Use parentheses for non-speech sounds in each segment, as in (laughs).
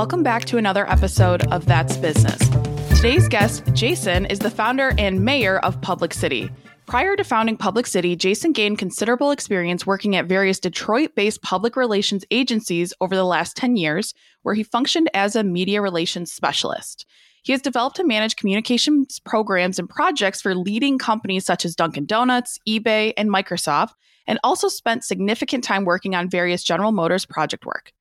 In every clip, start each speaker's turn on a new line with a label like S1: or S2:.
S1: Welcome back to another episode of That's Business. Today's guest, Jason, is the founder and mayor of Public City. Prior to founding Public City, Jason gained considerable experience working at various Detroit based public relations agencies over the last 10 years, where he functioned as a media relations specialist. He has developed and managed communications programs and projects for leading companies such as Dunkin' Donuts, eBay, and Microsoft, and also spent significant time working on various General Motors project work.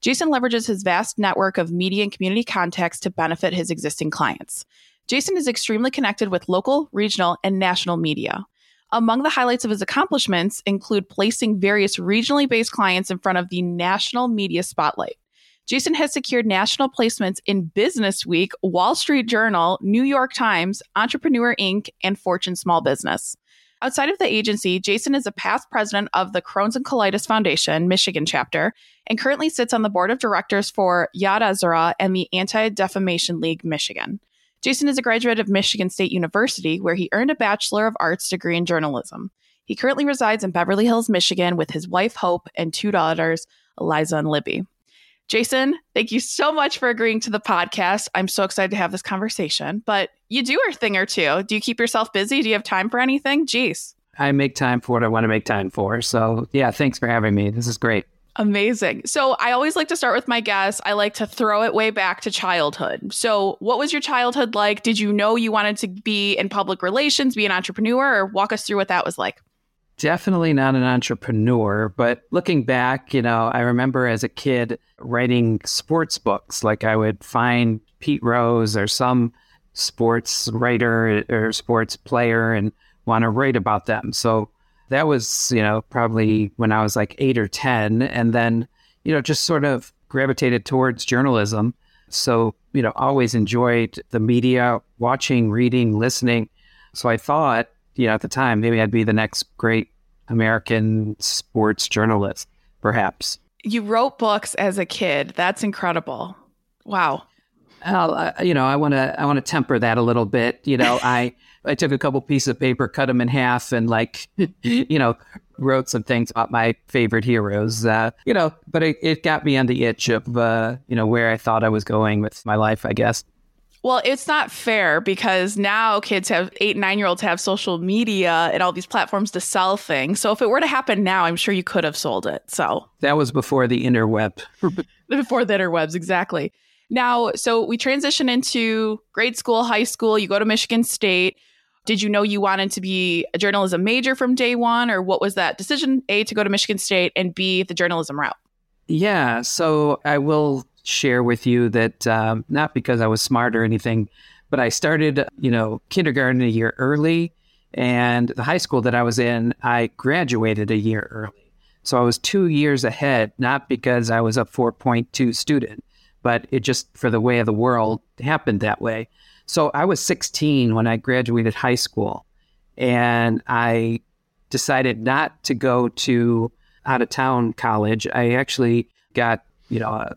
S1: Jason leverages his vast network of media and community contacts to benefit his existing clients. Jason is extremely connected with local, regional, and national media. Among the highlights of his accomplishments include placing various regionally based clients in front of the national media spotlight. Jason has secured national placements in Business Week, Wall Street Journal, New York Times, Entrepreneur Inc., and Fortune Small Business. Outside of the agency, Jason is a past president of the Crohn's and Colitis Foundation, Michigan chapter, and currently sits on the board of directors for Yad Ezra and the Anti Defamation League Michigan. Jason is a graduate of Michigan State University, where he earned a Bachelor of Arts degree in journalism. He currently resides in Beverly Hills, Michigan, with his wife, Hope, and two daughters, Eliza and Libby. Jason, thank you so much for agreeing to the podcast. I'm so excited to have this conversation. But you do a thing or two. Do you keep yourself busy? Do you have time for anything? Jeez.
S2: I make time for what I want to make time for. So, yeah, thanks for having me. This is great.
S1: Amazing. So I always like to start with my guests. I like to throw it way back to childhood. So, what was your childhood like? Did you know you wanted to be in public relations, be an entrepreneur, or walk us through what that was like?
S2: Definitely not an entrepreneur, but looking back, you know, I remember as a kid writing sports books. Like I would find Pete Rose or some sports writer or sports player and want to write about them. So that was, you know, probably when I was like eight or 10. And then, you know, just sort of gravitated towards journalism. So, you know, always enjoyed the media, watching, reading, listening. So I thought, you know, at the time, maybe I'd be the next great American sports journalist, perhaps.
S1: You wrote books as a kid. That's incredible. Wow.
S2: Well, you know, I want to I want to temper that a little bit. You know, I I took a couple pieces of paper, cut them in half, and like, (laughs) you know, wrote some things about my favorite heroes. Uh, you know, but it, it got me on the itch of uh, you know where I thought I was going with my life. I guess.
S1: Well, it's not fair because now kids have eight, nine year olds have social media and all these platforms to sell things. So if it were to happen now, I'm sure you could have sold it. So
S2: that was before the interweb. (laughs)
S1: before the interwebs, exactly. Now, so we transition into grade school, high school, you go to Michigan State. Did you know you wanted to be a journalism major from day one, or what was that decision? A, to go to Michigan State, and B, the journalism route?
S2: Yeah. So I will share with you that um, not because I was smart or anything, but I started, you know, kindergarten a year early. And the high school that I was in, I graduated a year early. So I was two years ahead, not because I was a 4.2 student, but it just for the way of the world happened that way. So I was 16 when I graduated high school, and I decided not to go to out of town college. I actually got, you know, a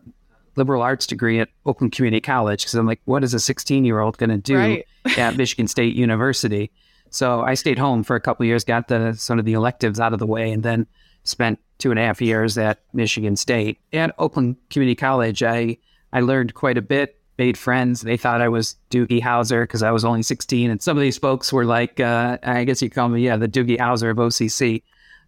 S2: liberal arts degree at Oakland Community College because I'm like, what is a 16 year old going to do right. (laughs) at Michigan State University? So I stayed home for a couple years, got the sort of the electives out of the way, and then spent two and a half years at Michigan State. At Oakland Community College, I I learned quite a bit, made friends. They thought I was Doogie Howser because I was only 16. And some of these folks were like, uh, I guess you call me, yeah, the Doogie Howser of OCC.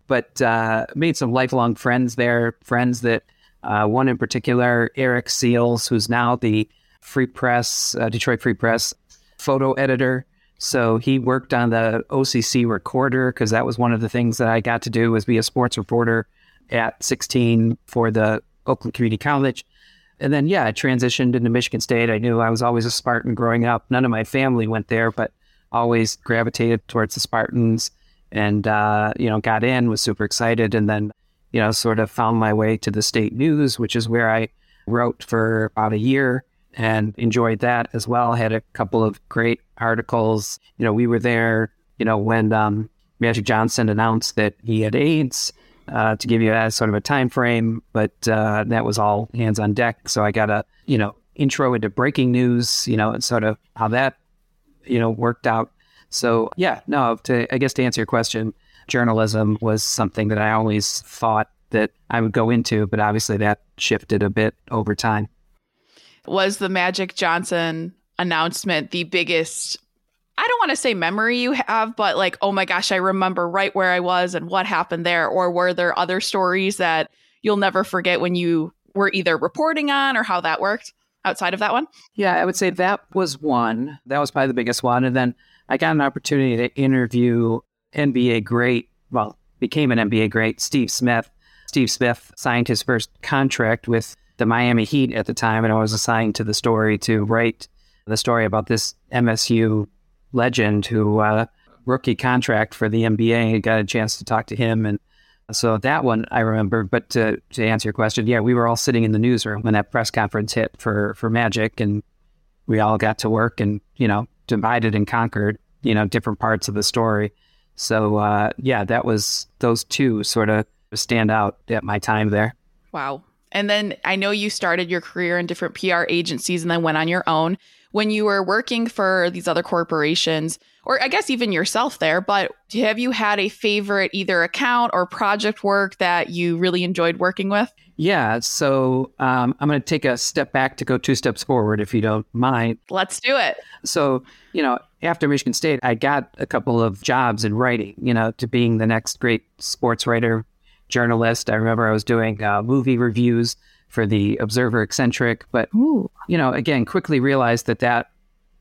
S2: But uh, made some lifelong friends there, friends that uh, one in particular, Eric Seals, who's now the Free Press, uh, Detroit Free Press photo editor. So he worked on the OCC recorder because that was one of the things that I got to do was be a sports reporter at 16 for the Oakland Community College and then yeah, I transitioned into Michigan State. I knew I was always a Spartan growing up. None of my family went there, but always gravitated towards the Spartans, and uh, you know, got in, was super excited, and then you know, sort of found my way to the state news, which is where I wrote for about a year and enjoyed that as well. I had a couple of great articles. You know, we were there, you know, when um, Magic Johnson announced that he had AIDS uh, to give you a sort of a time frame, but uh, that was all hands on deck. So I got a you know intro into breaking news, you know, and sort of how that you know worked out. So yeah, no, to I guess to answer your question, journalism was something that I always thought that I would go into, but obviously that shifted a bit over time.
S1: Was the Magic Johnson announcement the biggest I don't want to say memory you have, but like, oh my gosh, I remember right where I was and what happened there. Or were there other stories that you'll never forget when you were either reporting on or how that worked outside of that one?
S2: Yeah, I would say that was one. That was probably the biggest one. And then I got an opportunity to interview NBA great, well, became an NBA great, Steve Smith. Steve Smith signed his first contract with the Miami Heat at the time, and I was assigned to the story to write the story about this MSU legend who uh, rookie contract for the NBA. Got a chance to talk to him, and so that one I remember. But to, to answer your question, yeah, we were all sitting in the newsroom when that press conference hit for for Magic, and we all got to work and you know divided and conquered you know different parts of the story. So uh, yeah, that was those two sort of stand out at my time there.
S1: Wow. And then I know you started your career in different PR agencies and then went on your own when you were working for these other corporations, or I guess even yourself there, but have you had a favorite either account or project work that you really enjoyed working with?
S2: Yeah. So um, I'm going to take a step back to go two steps forward, if you don't mind.
S1: Let's do it.
S2: So, you know, after Michigan State, I got a couple of jobs in writing, you know, to being the next great sports writer, journalist. I remember I was doing uh, movie reviews for the Observer Eccentric. But, Ooh. you know, again, quickly realized that that,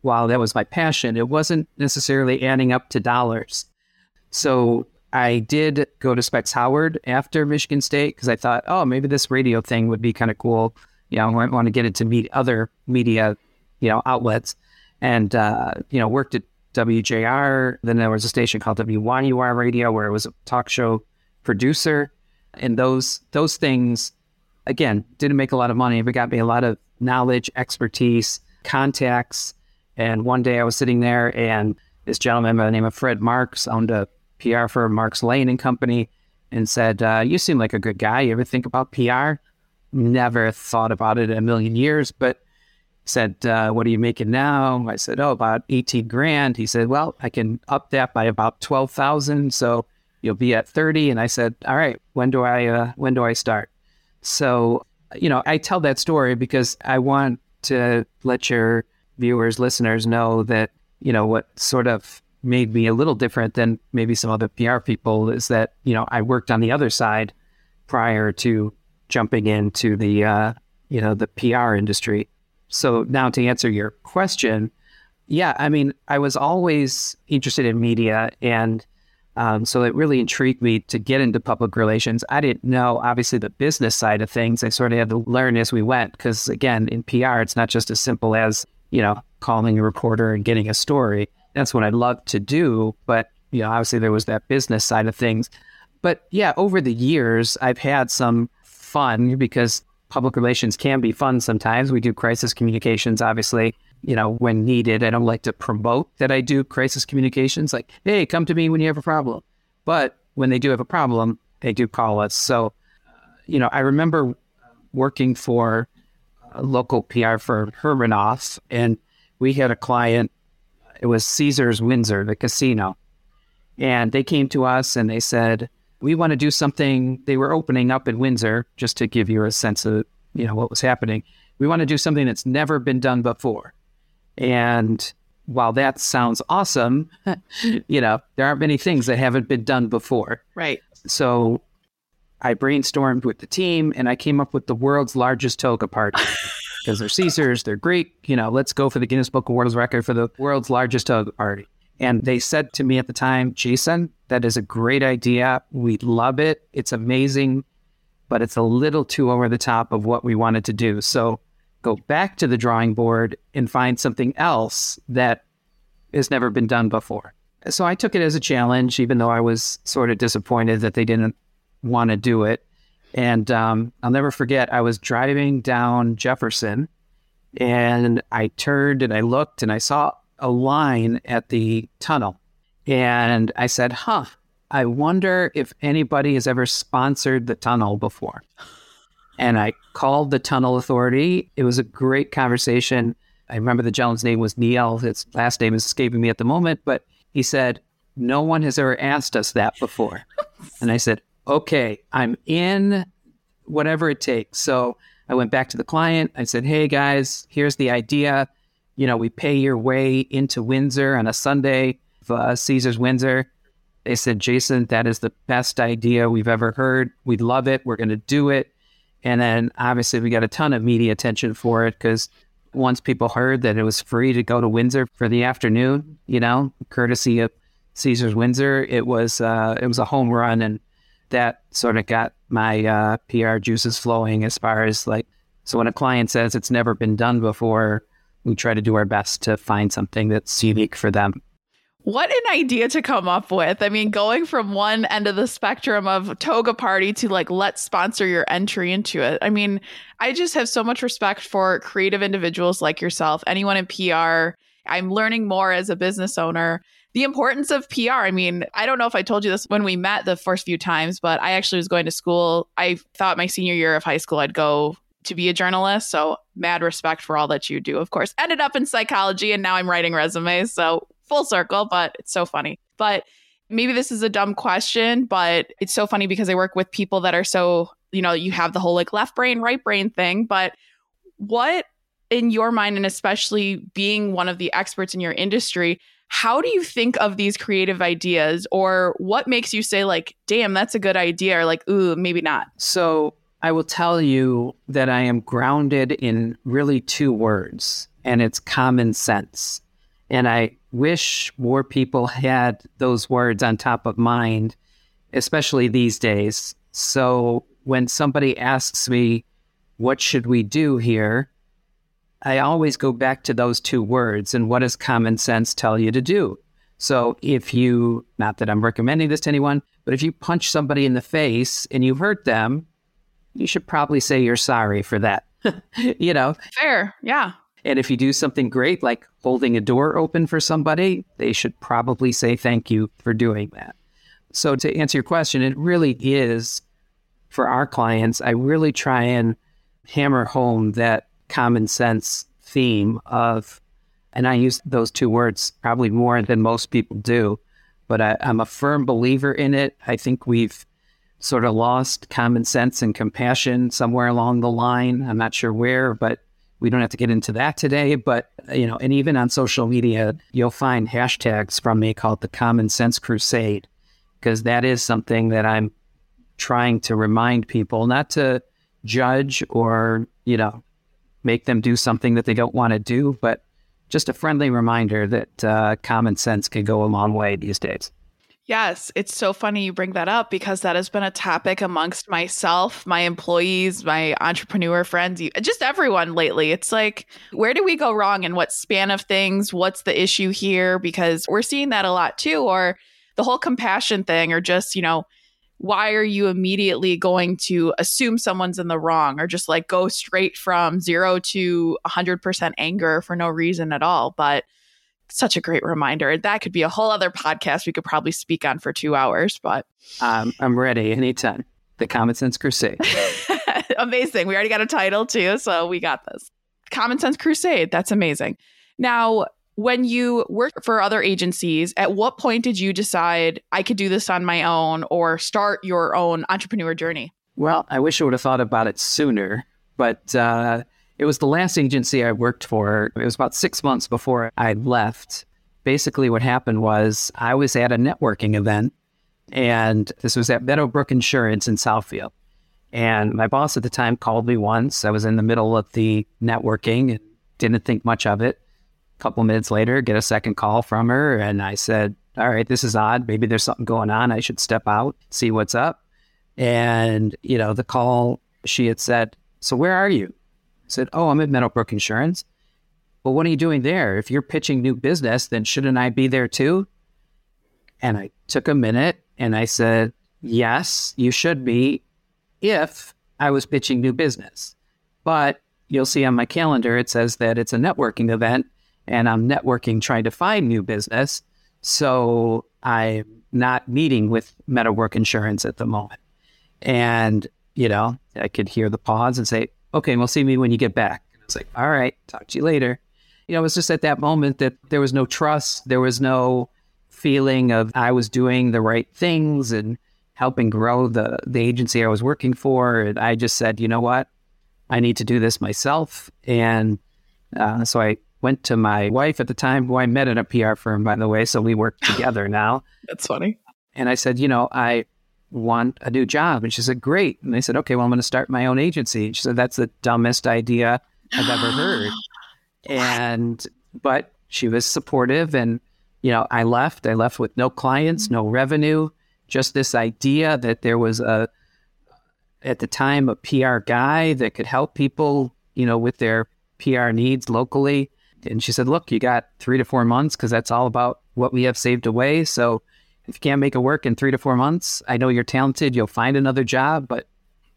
S2: while that was my passion, it wasn't necessarily adding up to dollars. So I did go to Specs Howard after Michigan State because I thought, oh, maybe this radio thing would be kind of cool. You know, I want to get it to meet other media, you know, outlets. And, uh, you know, worked at WJR. Then there was a station called WYUR Radio where it was a talk show producer. And those those things again, didn't make a lot of money, but got me a lot of knowledge, expertise, contacts. And one day I was sitting there and this gentleman by the name of Fred Marks owned a PR firm, Marks Lane and Company, and said, uh, You seem like a good guy. You ever think about PR? Never thought about it in a million years, but said, uh, What are you making now? I said, Oh, about 18 grand. He said, Well, I can up that by about 12,000. So you'll be at 30. And I said, All right, when do I, uh, when do I start? So, you know, I tell that story because I want to let your viewers, listeners know that, you know, what sort of made me a little different than maybe some other PR people is that, you know, I worked on the other side prior to jumping into the, uh, you know, the PR industry. So now to answer your question, yeah, I mean, I was always interested in media and um, so it really intrigued me to get into public relations. I didn't know, obviously, the business side of things. I sort of had to learn as we went because, again, in PR, it's not just as simple as, you know, calling a reporter and getting a story. That's what I love to do. But, you know, obviously, there was that business side of things. But yeah, over the years, I've had some fun because public relations can be fun sometimes. We do crisis communications, obviously you know, when needed. I don't like to promote that I do crisis communications, like, hey, come to me when you have a problem. But when they do have a problem, they do call us. So, you know, I remember working for a local PR firm, Hermanoff, and we had a client. It was Caesars Windsor, the casino. And they came to us and they said, we want to do something. They were opening up in Windsor, just to give you a sense of, you know, what was happening. We want to do something that's never been done before. And while that sounds awesome, (laughs) you know, there aren't many things that haven't been done before.
S1: Right.
S2: So I brainstormed with the team and I came up with the world's largest toga party. (laughs) Because they're Caesars, they're Greek, you know, let's go for the Guinness Book of World Record for the world's largest toga party. And they said to me at the time, Jason, that is a great idea. We love it. It's amazing, but it's a little too over the top of what we wanted to do. So go back to the drawing board and find something else that has never been done before. So I took it as a challenge, even though I was sort of disappointed that they didn't want to do it. And um, I'll never forget, I was driving down Jefferson and I turned and I looked and I saw a line at the tunnel. And I said, huh, I wonder if anybody has ever sponsored the tunnel before and I called the tunnel authority. It was a great conversation. I remember the gentleman's name was Neil. His last name is escaping me at the moment, but he said, No one has ever asked us that before. and I said, Okay, I'm in whatever it takes. So I went back to the client. I said, Hey guys, here's the idea. You know, we pay your way into Windsor on a Sunday, uh, Caesar's Windsor. They said, Jason, that is the best idea we've ever heard. We love it. We're going to do it. And then obviously we got a ton of media attention for it because once people heard that it was free to go to Windsor for the afternoon, you know, courtesy of Caesar's Windsor, it was uh, it was a home run, and that sort of got my uh, PR juices flowing as far as like. So when a client says it's never been done before, we try to do our best to find something that's unique for them.
S1: What an idea to come up with. I mean, going from one end of the spectrum of toga party to like, let's sponsor your entry into it. I mean, I just have so much respect for creative individuals like yourself, anyone in PR. I'm learning more as a business owner. The importance of PR. I mean, I don't know if I told you this when we met the first few times, but I actually was going to school. I thought my senior year of high school I'd go to be a journalist. So, mad respect for all that you do, of course. Ended up in psychology and now I'm writing resumes. So, full circle, but it's so funny. But maybe this is a dumb question, but it's so funny because I work with people that are so, you know, you have the whole like left brain, right brain thing. But what in your mind, and especially being one of the experts in your industry, how do you think of these creative ideas or what makes you say like damn that's a good idea or like ooh maybe not
S2: so i will tell you that i am grounded in really two words and it's common sense and i wish more people had those words on top of mind, especially these days. So when somebody asks me, what should we do here? I always go back to those two words and what does common sense tell you to do? So if you, not that I'm recommending this to anyone, but if you punch somebody in the face and you hurt them, you should probably say you're sorry for that. (laughs) you know?
S1: Fair. Yeah.
S2: And if you do something great, like holding a door open for somebody, they should probably say thank you for doing that. So, to answer your question, it really is for our clients, I really try and hammer home that common sense theme of, and I use those two words probably more than most people do, but I, I'm a firm believer in it. I think we've sort of lost common sense and compassion somewhere along the line. I'm not sure where, but we don't have to get into that today, but you know, and even on social media, you'll find hashtags from me called the Common Sense Crusade, because that is something that I'm trying to remind people not to judge or you know make them do something that they don't want to do, but just a friendly reminder that uh, common sense can go a long way these days.
S1: Yes, it's so funny you bring that up because that has been a topic amongst myself, my employees, my entrepreneur friends, just everyone lately. It's like, where do we go wrong and what span of things? What's the issue here? Because we're seeing that a lot too, or the whole compassion thing, or just, you know, why are you immediately going to assume someone's in the wrong or just like go straight from zero to 100% anger for no reason at all? But such a great reminder. That could be a whole other podcast we could probably speak on for two hours, but
S2: um, I'm ready anytime. The Common Sense Crusade. (laughs)
S1: amazing. We already got a title too, so we got this. Common Sense Crusade. That's amazing. Now, when you work for other agencies, at what point did you decide I could do this on my own or start your own entrepreneur journey?
S2: Well, I wish I would have thought about it sooner, but uh, it was the last agency I worked for. It was about six months before I left. Basically, what happened was I was at a networking event, and this was at Meadowbrook Insurance in Southfield. And my boss at the time called me once. I was in the middle of the networking and didn't think much of it. Couple minutes later, get a second call from her, and I said, All right, this is odd. Maybe there's something going on. I should step out, see what's up. And, you know, the call, she had said, So where are you? I said, Oh, I'm at Meadowbrook Insurance. Well, what are you doing there? If you're pitching new business, then shouldn't I be there too? And I took a minute and I said, Yes, you should be if I was pitching new business. But you'll see on my calendar, it says that it's a networking event and I'm networking trying to find new business. So I'm not meeting with Meadowbrook Insurance at the moment. And, you know, I could hear the pause and say, okay, well, see me when you get back. And I was like, all right, talk to you later. You know, it was just at that moment that there was no trust. There was no feeling of I was doing the right things and helping grow the, the agency I was working for. And I just said, you know what? I need to do this myself. And uh, so I went to my wife at the time, who I met at a PR firm, by the way. So we work (laughs) together now.
S1: That's funny.
S2: And I said, you know, I want a new job. And she said, great. And I said, okay, well, I'm going to start my own agency. And she said, that's the dumbest idea I've ever (gasps) heard. and, but she was supportive. And, you know, I left. I left with no clients, no mm-hmm. revenue, just this idea that there was a, at the time, a PR guy that could help people, you know, with their PR needs locally. And she said, look, you got three to four months because that's all about what we have saved away. So if you can't make it work in three to four months, I know you're talented. You'll find another job, but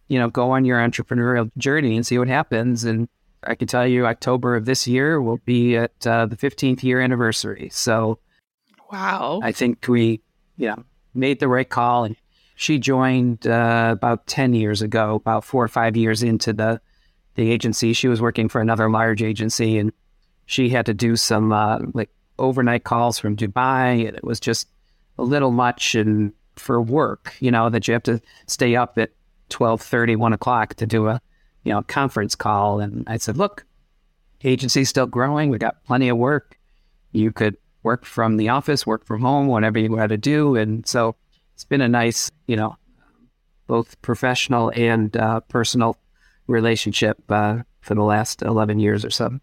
S2: you know, go on your entrepreneurial journey and see what happens. And I can tell you, October of this year will be at uh, the 15th year anniversary. So,
S1: wow,
S2: I think we, you know, made the right call. And she joined uh, about 10 years ago, about four or five years into the the agency. She was working for another large agency, and she had to do some uh, like overnight calls from Dubai, and it was just a little much and for work, you know, that you have to stay up at 12 30, 1 o'clock to do a, you know, conference call. And I said, look, agency's still growing. We got plenty of work. You could work from the office, work from home, whatever you had to do. And so it's been a nice, you know, both professional and uh, personal relationship uh, for the last 11 years or so.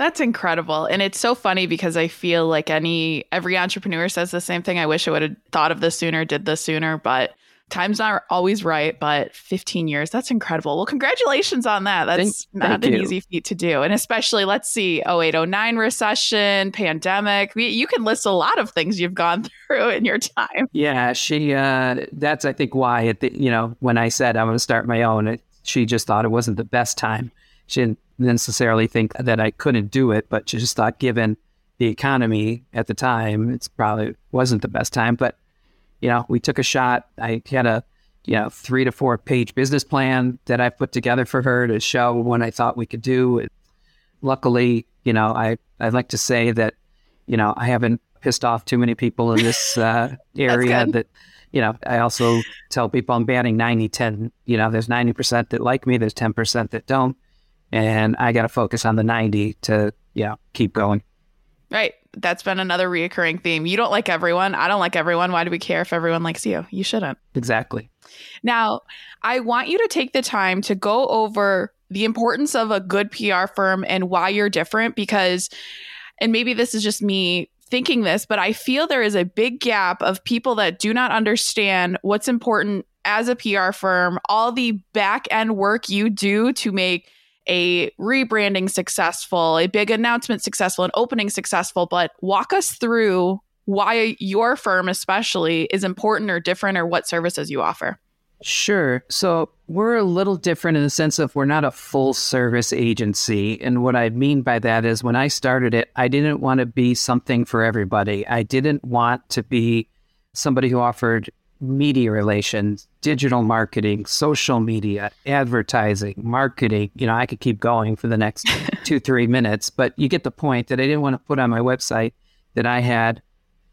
S1: That's incredible. And it's so funny because I feel like any every entrepreneur says the same thing. I wish I would have thought of this sooner, did this sooner, but time's not always right, but 15 years, that's incredible. Well, congratulations on that. That's thank, not thank an you. easy feat to do. And especially, let's see, 0809 recession, pandemic. You can list a lot of things you've gone (laughs) through in your time.
S2: Yeah, she, uh, that's, I think, why, at the, you know, when I said I'm going to start my own, it, she just thought it wasn't the best time. She didn't necessarily think that I couldn't do it, but she just thought given the economy at the time, it's probably wasn't the best time. But, you know, we took a shot. I had a, you know, three to four page business plan that I put together for her to show what I thought we could do. Luckily, you know, I, I'd like to say that, you know, I haven't pissed off too many people in this (laughs) uh, area that, you know, I also tell people I'm batting 90 10. You know, there's 90% that like me, there's 10% that don't and I got to focus on the 90 to, yeah, keep going.
S1: Right. That's been another reoccurring theme. You don't like everyone. I don't like everyone. Why do we care if everyone likes you? You shouldn't.
S2: Exactly.
S1: Now, I want you to take the time to go over the importance of a good PR firm and why you're different because, and maybe this is just me thinking this, but I feel there is a big gap of people that do not understand what's important as a PR firm, all the back end work you do to make a rebranding successful, a big announcement successful, an opening successful, but walk us through why your firm especially is important or different or what services you offer.
S2: Sure. So we're a little different in the sense of we're not a full service agency. And what I mean by that is when I started it, I didn't want to be something for everybody. I didn't want to be somebody who offered media relations, digital marketing, social media, advertising, marketing. You know, I could keep going for the next (laughs) two, three minutes, but you get the point that I didn't want to put on my website that I had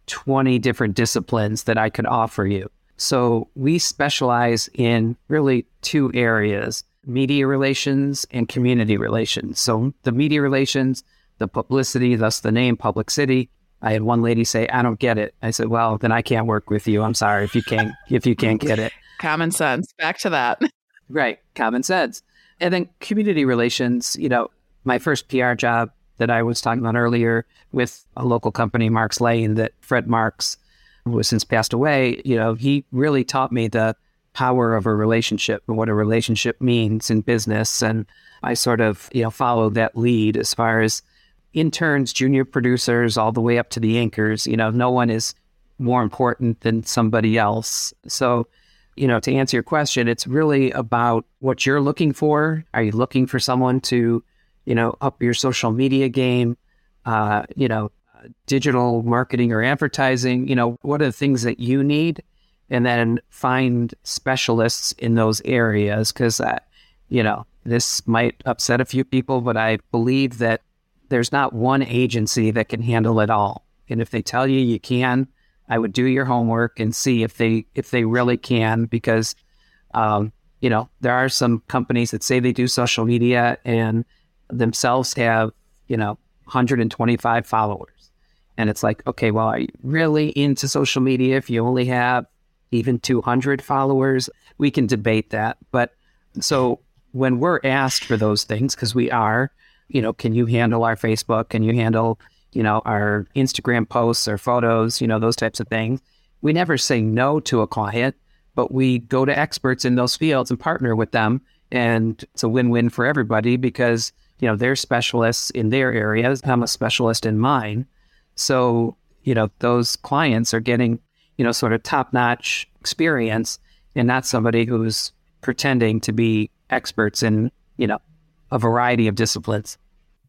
S2: 20 different disciplines that I could offer you. So we specialize in really two areas media relations and community relations. So the media relations, the publicity, thus the name Public City, I had one lady say, "I don't get it." I said, "Well, then I can't work with you. I'm sorry if you can't if you can't get it."
S1: Common sense. Back to that. (laughs)
S2: Right, common sense. And then community relations. You know, my first PR job that I was talking about earlier with a local company, Marks Lane, that Fred Marks, who has since passed away. You know, he really taught me the power of a relationship and what a relationship means in business. And I sort of, you know, followed that lead as far as interns, junior producers, all the way up to the anchors. You know, no one is more important than somebody else. So, you know, to answer your question, it's really about what you're looking for. Are you looking for someone to, you know, up your social media game? Uh, you know, digital marketing or advertising? You know, what are the things that you need? And then find specialists in those areas because, uh, you know, this might upset a few people, but I believe that there's not one agency that can handle it all. And if they tell you you can, I would do your homework and see if they if they really can because um, you know, there are some companies that say they do social media and themselves have, you know, 125 followers. And it's like, okay, well, are you really into social media if you only have even 200 followers? We can debate that. But so when we're asked for those things, because we are, you know, can you handle our Facebook? Can you handle, you know, our Instagram posts or photos, you know, those types of things? We never say no to a client but we go to experts in those fields and partner with them. And it's a win win for everybody because, you know, they're specialists in their areas. I'm a specialist in mine. So, you know, those clients are getting, you know, sort of top notch experience and not somebody who's pretending to be experts in, you know, a variety of disciplines.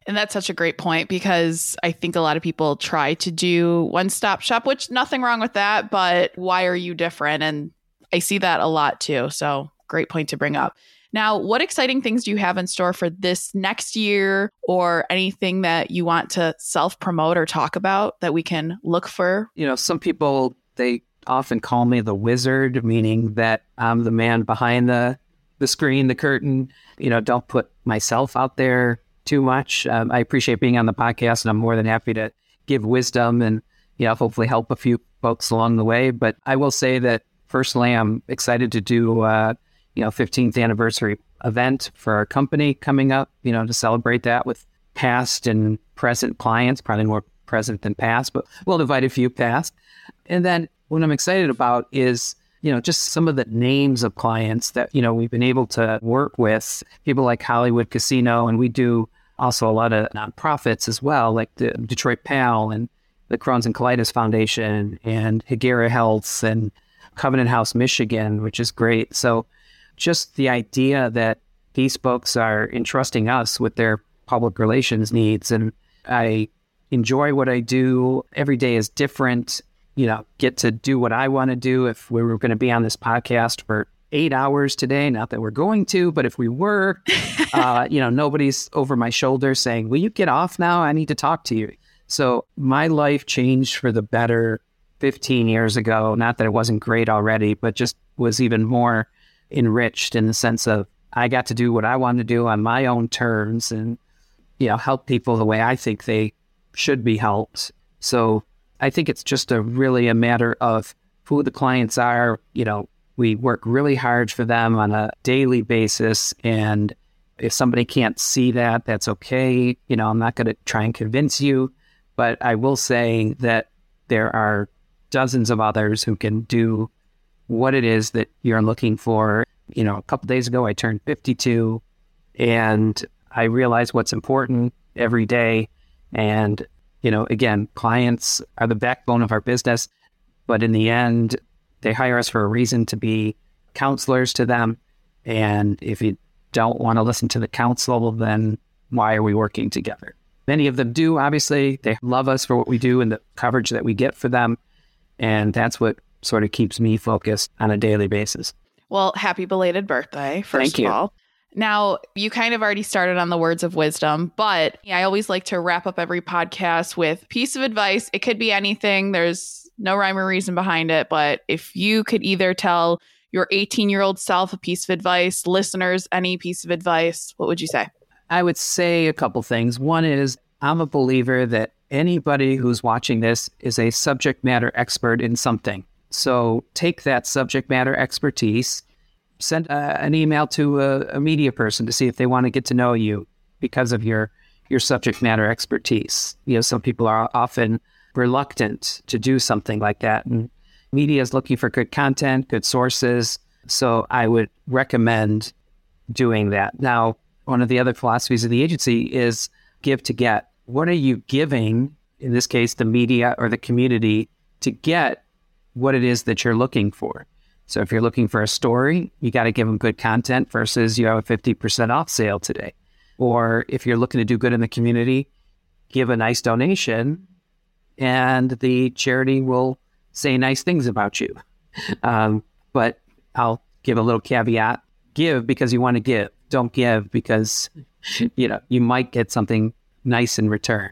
S1: And that's such a great point because I think a lot of people try to do one stop shop, which nothing wrong with that, but why are you different? And I see that a lot too. So, great point to bring up. Now, what exciting things do you have in store for this next year or anything that you want to self promote or talk about that we can look for?
S2: You know, some people, they often call me the wizard, meaning that I'm the man behind the, the screen, the curtain. You know, don't put myself out there too much. Um, I appreciate being on the podcast and I'm more than happy to give wisdom and, you know, hopefully help a few folks along the way. But I will say that personally, I'm excited to do, uh, you know, 15th anniversary event for our company coming up, you know, to celebrate that with past and present clients, probably more present than past, but we'll invite a few past. And then what I'm excited about is, you know, just some of the names of clients that, you know, we've been able to work with, people like Hollywood Casino, and we do also a lot of nonprofits as well, like the Detroit PAL and the Crohn's and Colitis Foundation and Hegira Health and Covenant House, Michigan, which is great. So just the idea that these folks are entrusting us with their public relations needs and I enjoy what I do. Every day is different. You know, get to do what I want to do. If we were going to be on this podcast for eight hours today, not that we're going to, but if we were, (laughs) uh, you know, nobody's over my shoulder saying, Will you get off now? I need to talk to you. So my life changed for the better 15 years ago. Not that it wasn't great already, but just was even more enriched in the sense of I got to do what I wanted to do on my own terms and, you know, help people the way I think they should be helped. So I think it's just a really a matter of who the clients are. You know, we work really hard for them on a daily basis. And if somebody can't see that, that's okay. You know, I'm not going to try and convince you, but I will say that there are dozens of others who can do what it is that you're looking for. You know, a couple days ago, I turned 52 and I realized what's important every day. And, you know, again, clients are the backbone of our business, but in the end, they hire us for a reason to be counselors to them. And if you don't want to listen to the counsel, then why are we working together? Many of them do, obviously. They love us for what we do and the coverage that we get for them. And that's what sort of keeps me focused on a daily basis.
S1: Well, happy belated birthday, first
S2: Thank
S1: of
S2: you.
S1: all. Now, you kind of already started on the words of wisdom, but I always like to wrap up every podcast with piece of advice. It could be anything. There's no rhyme or reason behind it, but if you could either tell your 18 year old self a piece of advice, listeners, any piece of advice, what would you say?
S2: I would say a couple things. One is I'm a believer that anybody who's watching this is a subject matter expert in something. So take that subject matter expertise, send uh, an email to a, a media person to see if they want to get to know you because of your your subject matter expertise. You know, some people are often reluctant to do something like that, and media is looking for good content, good sources. So I would recommend doing that. Now, one of the other philosophies of the agency is give to get what are you giving, in this case, the media or the community, to get what it is that you're looking for? So if you're looking for a story, you got to give them good content versus you have a 50% off sale today. Or if you're looking to do good in the community, give a nice donation and the charity will say nice things about you. Um, but I'll give a little caveat give because you want to give. Don't give because you know you might get something nice in return.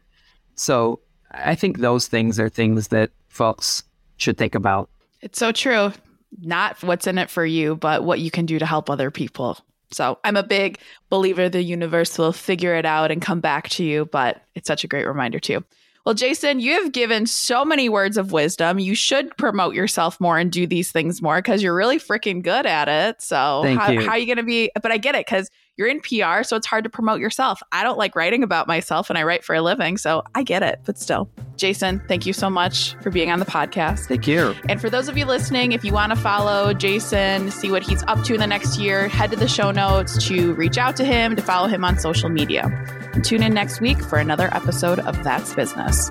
S2: So I think those things are things that folks should think about.
S1: It's so true. not what's in it for you, but what you can do to help other people. So I'm a big believer the universe will figure it out and come back to you, but it's such a great reminder too. Well, Jason, you have given so many words of wisdom. You should promote yourself more and do these things more because you're really freaking good at it. So,
S2: Thank
S1: how,
S2: you.
S1: how are you going to be? But I get it because you're in PR, so it's hard to promote yourself. I don't like writing about myself and I write for a living, so I get it. But still, Jason, thank you so much for being on the podcast.
S2: Thank you.
S1: And for those of you listening, if you want to follow Jason, see what he's up to in the next year, head to the show notes to reach out to him, to follow him on social media. And tune in next week for another episode of That's Business.